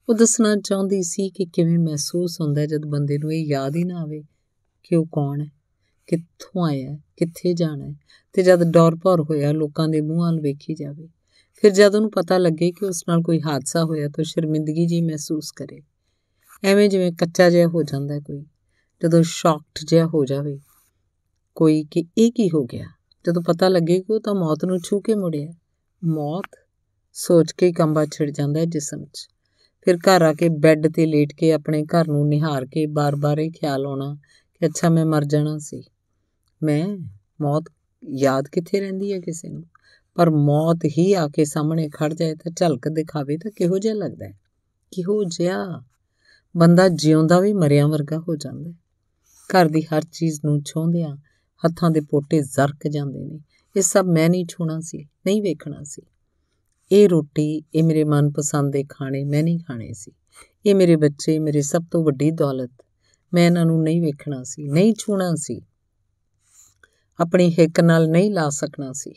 ਉਹ ਦੱਸਣਾ ਚਾਹੁੰਦੀ ਸੀ ਕਿ ਕਿਵੇਂ ਮਹਿਸੂਸ ਹੁੰਦਾ ਜਦ ਬੰਦੇ ਨੂੰ ਇਹ ਯਾਦ ਹੀ ਨਾ ਆਵੇ ਕਿ ਉਹ ਕੌਣ ਹੈ, ਕਿੱਥੋਂ ਆਇਆ ਹੈ, ਕਿੱਥੇ ਜਾਣਾ ਹੈ ਤੇ ਜਦ ਡਰ ਭਰ ਹੋਇਆ ਲੋਕਾਂ ਦੇ ਮੂੰਹਾਂ ਵੱਲ ਵੇਖੀ ਜਾਵੇ। ਫਿਰ ਜਦ ਉਹਨੂੰ ਪਤਾ ਲੱਗੇ ਕਿ ਉਸ ਨਾਲ ਕੋਈ ਹਾਦਸਾ ਹੋਇਆ ਤਾਂ ਸ਼ਰਮਿੰਦਗੀ ਜੀ ਮਹਿਸੂਸ ਕਰੇ। ਐਵੇਂ ਜਿਵੇਂ ਕੱਚਾ ਜਿਹਾ ਹੋ ਜਾਂਦਾ ਕੋਈ, ਜਦੋਂ ਸ਼ੌਕਡ ਜਿਹਾ ਹੋ ਜਾਵੇ ਕੋਈ ਕਿ ਇਹ ਕੀ ਹੋ ਗਿਆ? ਜਦੋਂ ਪਤਾ ਲੱਗੇ ਕਿ ਉਹ ਤਾਂ ਮੌਤ ਨੂੰ ਛੂ ਕੇ ਮੁੜਿਆ। ਮੌਤ ਸੋਚ ਕੇ ਕੰਬਾ ਛਿੜ ਜਾਂਦਾ ਹੈ ਜਿਸਮ 'ਚ। ਫਿਰ ਘਰ ਆ ਕੇ ਬੈੱਡ ਤੇ ਲੇਟ ਕੇ ਆਪਣੇ ਘਰ ਨੂੰ ਨਿਹਾਰ ਕੇ ਬਾਰ-ਬਾਰ ਇਹ ਖਿਆਲ ਆਉਣਾ ਕਿ ਅੱਛਾ ਮੈਂ ਮਰ ਜਾਣਾ ਸੀ। ਮੈਂ? ਮੌਤ ਯਾਦ ਕਿੱਥੇ ਰਹਿੰਦੀ ਹੈ ਕਿਸੇ ਨੂੰ? ਪਰ ਮੌਤ ਹੀ ਆ ਕੇ ਸਾਹਮਣੇ ਖੜ ਜਾਏ ਤਾਂ ਝਲਕ ਦਿਖਾਵੇ ਤਾਂ ਕਿਹੋ ਜਿਹਾ ਲੱਗਦਾ ਹੈ? ਕਿਹੋ ਜਿਹਾ ਬੰਦਾ ਜਿਉਂਦਾ ਵੀ ਮਰਿਆ ਵਰਗਾ ਹੋ ਜਾਂਦਾ ਹੈ। ਘਰ ਦੀ ਹਰ ਚੀਜ਼ ਨੂੰ ਛੋਂਦਿਆਂ ਹੱਥਾਂ ਦੇ ਪੋਟੇ ਜ਼ਰਕ ਜਾਂਦੇ ਨੇ। ਇਹ ਸਭ ਮੈਂ ਨਹੀਂ ਛੂਣਾ ਸੀ, ਨਹੀਂ ਵੇਖਣਾ ਸੀ। ਇਹ ਰੋਟੀ, ਇਹ ਮੇਰੇ ਮਨਪਸੰਦ ਦੇ ਖਾਣੇ ਮੈਂ ਨਹੀਂ ਖਾਣੇ ਸੀ। ਇਹ ਮੇਰੇ ਬੱਚੇ, ਮੇਰੇ ਸਭ ਤੋਂ ਵੱਡੀ ਦੌਲਤ। ਮੈਂ ਇਹਨਾਂ ਨੂੰ ਨਹੀਂ ਵੇਖਣਾ ਸੀ, ਨਹੀਂ ਛੂਣਾ ਸੀ। ਆਪਣੀ ਹਿੱਕ ਨਾਲ ਨਹੀਂ ਲਾ ਸਕਣਾ ਸੀ।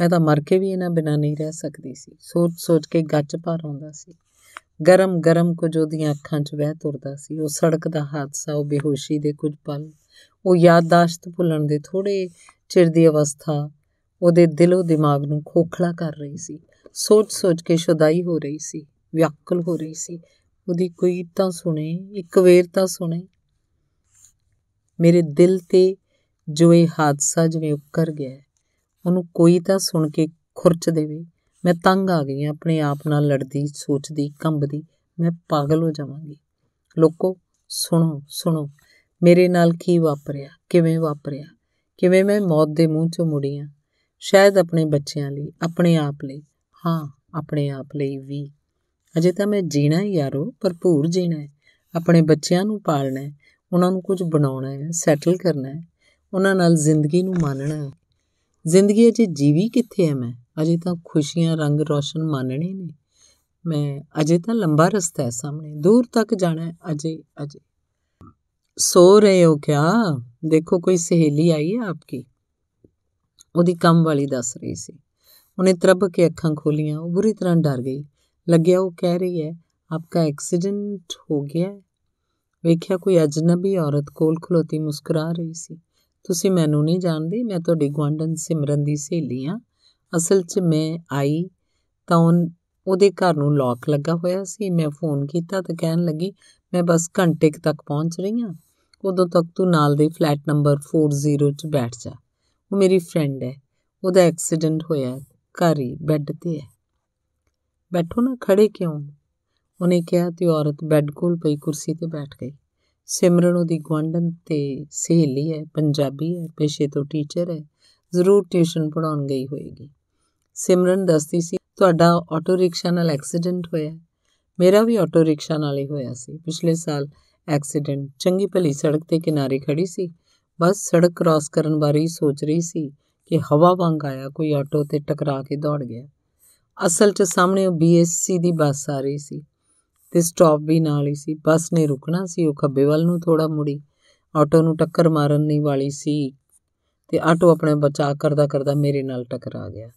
ਮੈਂ ਤਾਂ ਮਰ ਕੇ ਵੀ ਇਹਨਾਂ ਬਿਨਾਂ ਨਹੀਂ ਰਹਿ ਸਕਦੀ ਸੀ। ਸੋਚ-ਸੋਚ ਕੇ ਗੱਜ ਭਰ ਆਉਂਦਾ ਸੀ। ਗਰਮ-ਗਰਮ ਕੁਝ ਉਹਦੀਆਂ ਅੱਖਾਂ 'ਚ ਵਹਿ ਤੁਰਦਾ ਸੀ, ਉਹ ਸੜਕ ਦਾ ਹਾਦਸਾ, ਉਹ ਬੇਹੋਸ਼ੀ ਦੇ ਕੁਝ ਪਲ, ਉਹ ਯਾਦਦਾਸ਼ਤ ਭੁੱਲਣ ਦੇ ਥੋੜੇ ਚਿਰ ਦੀ ਅਵਸਥਾ, ਉਹਦੇ ਦਿਲੋਂ ਦਿਮਾਗ ਨੂੰ ਖੋਖਲਾ ਕਰ ਰਹੀ ਸੀ। ਸੋਚ-ਸੋਚ ਕੇ ਸ਼ੁਦਾਈ ਹੋ ਰਹੀ ਸੀ, ਵਿਆਕਲ ਹੋ ਰਹੀ ਸੀ। ਉਹਦੀ ਕੋਈ ਤਾਂ ਸੁਣੇ, ਇੱਕ ਵੇਰ ਤਾਂ ਸੁਣੇ। ਮੇਰੇ ਦਿਲ ਤੇ ਜੋ ਇਹ ਹਾਦਸਾ ਜਿਵੇਂ ਉੱਕਰ ਗਿਆ ਉਹਨੂੰ ਕੋਈ ਤਾਂ ਸੁਣ ਕੇ ਖੁਰਚ ਦੇਵੇ। ਮੈਂ ਤੰਗ ਆ ਗਈ ਆਪਣੇ ਆਪ ਨਾਲ ਲੜਦੀ, ਸੋਚਦੀ, ਕੰਬਦੀ, ਮੈਂ ਪਾਗਲ ਹੋ ਜਾਵਾਂਗੀ। ਲੋਕੋ, ਸੁਣੋ ਸੁਣੋ, ਮੇਰੇ ਨਾਲ ਕੀ ਵਾਪਰਿਆ, ਕਿਵੇਂ ਵਾਪਰਿਆ, ਕਿਵੇਂ ਮੈਂ ਮੌਤ ਦੇ ਮੂੰਹ 'ਚੋਂ ਮੁੜੀ ਆ ਸ਼ਾਇਦ ਆਪਣੇ ਬੱਚਿਆਂ ਲਈ, ਆਪਣੇ ਆਪ ਲਈ, ਹਾਂ, ਆਪਣੇ ਆਪ ਲਈ ਵੀ। ਅਜੇ ਤਾਂ ਮੈਂ ਜੀਣਾ ਹੀ ਯਾਰੋ, ਭਰਪੂਰ ਜੀਣਾ ਹੈ। ਆਪਣੇ ਬੱਚਿਆਂ ਨੂੰ ਪਾਲਣਾ ਹੈ, ਉਹਨਾਂ ਨੂੰ ਕੁਝ ਬਣਾਉਣਾ ਹੈ ਸੈਟਲ ਕਰਨਾ ਹੈ, ਉਹਨਾਂ ਨਾਲ ਜ਼ਿੰਦਗੀ ਨੂੰ ਮਾਨਣਾ ਹੈ। ਜ਼ਿੰਦਗੀ ਅਜੇ ਜੀਵੀ ਕਿੱਥੇ ਹੈ ਮੈਂ ਅਜੇ ਤਾਂ ਖੁਸ਼ੀਆਂ ਰੰਗ ਰੋਸ਼ਨ ਮਾਨਣੇ ਨੇ ਮੈਂ ਅਜੇ ਤਾਂ ਲੰਬਾ ਰਸਤਾ ਹੈ ਸਾਹਮਣੇ ਦੂਰ ਤੱਕ ਜਾਣਾ ਹੈ ਅਜੇ ਅਜੇ ਸੋ ਰਹੇ ਹੋ ਕਿਆ ਦੇਖੋ ਕੋਈ ਸਹੇਲੀ ਆਈ ਹੈ ਆਪਕੀ ਉਹਦੀ ਕੰਮ ਵਾਲੀ ਦੱਸ ਰਹੀ ਸੀ ਉਹਨੇ ਤਰਬ ਕੇ ਅੱਖਾਂ ਖੋਲੀਆਂ ਉਹ ਬੁਰੀ ਤਰ੍ਹਾਂ ਡਰ ਗਈ ਲੱਗਿਆ ਉਹ ਕਹਿ ਰਹੀ ਹੈ ਆਪਕਾ ਐਕਸੀਡੈਂਟ ਹੋ ਗਿਆ ਵੇਖਿਆ ਕੋਈ ਅਜਨਬੀ ਔਰਤ ਕੋਲ ਖਲੋਤੀ ਮੁਸਕਰਾ ਰਹੀ ਸੀ ਤੁਸੀਂ ਮੈਨੂੰ ਨਹੀਂ ਜਾਣਦੇ, ਮੈਂ ਤੁਹਾਡੀ ਗਵਾਂਡਨ ਸਿਮਰਨ ਦੀ ਸਹੇਲੀ ਆ ਅਸਲ 'ਚ ਮੈਂ ਆਈ ਤਾਂ ਉਹਦੇ ਘਰ ਨੂੰ ਲੌਕ ਲੱਗਾ ਹੋਇਆ ਸੀ। ਮੈਂ ਫੋਨ ਕੀਤਾ ਤਾਂ ਕਹਿਣ ਲੱਗੀ, ਮੈਂ ਬਸ ਘੰਟੇ ਤੱਕ ਪਹੁੰਚ ਰਹੀ ਹਾਂ। ਉਦੋਂ ਤੱਕ ਤੂੰ ਨਾਲ ਦੇ ਫਲੈਟ ਨੰਬਰ 40 'ਚ ਬੈਠ ਜਾ। ਉਹ ਮੇਰੀ ਫਰੈਂਡ ਹੈ। ਉਹਦਾ ਐਕਸੀਡੈਂਟ ਹੋਇਆ ਘਰ ਹੀ ਬੈੱਡ ਤੇ ਹੈ। ਬੈਠੋ ਨਾ ਖੜੇ ਕਿਉਂ? ਉਹਨੇ ਕਿਹਾ ਤੇ ਔਰਤ ਬੈੱਡ ਕੋਲ ਪਈ ਕੁਰਸੀ ਤੇ ਬੈਠ ਗਈ। ਸਿਮਰਨ ਉਹਦੀ ਗਵਾਂਡਨ ਤੇ ਸਹੇਲੀ ਹੈ, ਪੰਜਾਬੀ ਹੈ, ਪੇਸ਼ੇ ਤੋਂ ਟੀਚਰ ਹੈ, ਜ਼ਰੂਰ ਟਿਊਸ਼ਨ ਪੜਾਉਣ ਗਈ ਹੋਏਗੀ। ਸਿਮਰਨ ਦੱਸਦੀ ਸੀ, ਤੁਹਾਡਾ ਆਟੋ ਰਿਕਸ਼ਾ ਨਾਲ ਐਕਸੀਡੈਂਟ ਹੋਇਆ ਮੇਰਾ ਵੀ ਆਟੋ ਰਿਕਸ਼ਾ ਨਾਲ ਹੀ ਹੋਇਆ ਸੀ। ਪਿਛਲੇ ਸਾਲ ਐਕਸੀਡੈਂਟ ਚੰਗੀ ਭਲੀ ਸੜਕ ਤੇ ਕਿਨਾਰੇ ਖੜੀ ਸੀ। ਬਸ ਸੜਕ ਕ੍ਰਾਸ ਕਰਨ ਬਾਰੇ ਹੀ ਸੋਚ ਰਹੀ ਸੀ ਕਿ ਹਵਾ ਵਾਂਗ ਆਇਆ, ਕੋਈ ਆਟੋ ਤੇ ਟਕਰਾ ਕੇ ਦੌੜ ਗਿਆ। ਅਸਲ 'ਚ ਸਾਹਮਣੇ ਉਹ ਬੀਐਸਸੀ ਦੀ ਬੱਸ ਆ ਰਹੀ ਸੀ। ਤੇ ਸਟਾਪ ਵੀ ਨਾਲ ਹੀ ਸੀ। ਬੱਸ ਨੇ ਰੁਕਣਾ ਸੀ, ਉਹ ਖੱਬੇ ਵੱਲ ਨੂੰ ਥੋੜਾ ਮੁੜੀ। ਆਟੋ ਨੂੰ ਟੱਕਰ ਮਾਰਨ ਨਹੀਂ ਵਾਲੀ ਸੀ ਤੇ ਆਟੋ ਆਪਣੇ ਬਚਾਅ ਕਰਦਾ ਕਰਦਾ ਮੇਰੇ ਨਾਲ ਟਕਰਾ ਗਿਆ।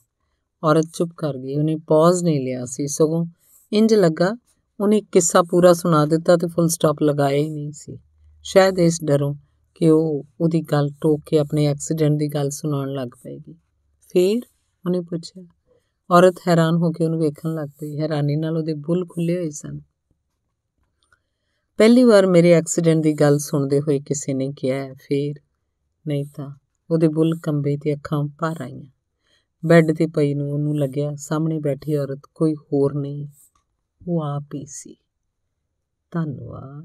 ਔਰਤ ਚੁੱਪ ਕਰ ਗਈ, ਉਹਨੇ ਪੌਜ਼ ਨਹੀਂ ਲਿਆ ਸੀ। ਸਗੋਂ ਇੰਜ ਲੱਗਾ, ਉਹਨੇ ਕਿੱਸਾ ਪੂਰਾ ਸੁਣਾ ਦਿੱਤਾ ਤੇ ਫੁੱਲ ਸਟਾਪ ਲਗਾਇਆ ਹੀ ਨਹੀਂ ਸੀ। ਸ਼ਾਇਦ ਇਸ ਡਰੋਂ ਕਿ ਉਹ ਉਹਦੀ ਗੱਲ ਟੋਕ ਕੇ ਆਪਣੇ ਐਕਸੀਡੈਂਟ ਦੀ ਗੱਲ ਸੁਣਾਉਣ ਲੱਗ ਪਏਗੀ। ਫੇਰ ਉਹਨੇ ਪੁੱਛਿਆ, ਔਰਤ ਹੈਰਾਨ ਹੋ ਕੇ ਉਹਨੂੰ ਵੇਖਣ ਲੱਗ ਪਈ। ਹੈਰਾਨੀ ਨਾਲ ਉਹਦੇ ਬੁੱਲ ਖੁੱਲੇ ਹੋਏ ਸਨ। ਪਹਿਲੀ ਵਾਰ ਮੇਰੇ ਐਕਸੀਡੈਂਟ ਦੀ ਗੱਲ ਸੁਣਦੇ ਹੋਏ ਕਿਸੇ ਨੇ ਕਿਹਾ, ਫੇਰ? ਨਹੀਂ ਤਾਂ, ਉਹਦੇ ਬੁੱਲ ਕੰਬੇ ਤੇ ਅੱਖਾਂ ਭਰ ਆਈਆਂ। ਬੈੱਡ ਤੇ ਪਈ ਨੂੰ ਉਹਨੂੰ ਲੱਗਿਆ, ਸਾਹਮਣੇ ਬੈਠੀ ਔਰਤ ਕੋਈ ਹੋਰ ਨਹੀਂ, ਉਹ ਆਪ ਹੀ ਸੀ। ਧੰਨਵਾਦ।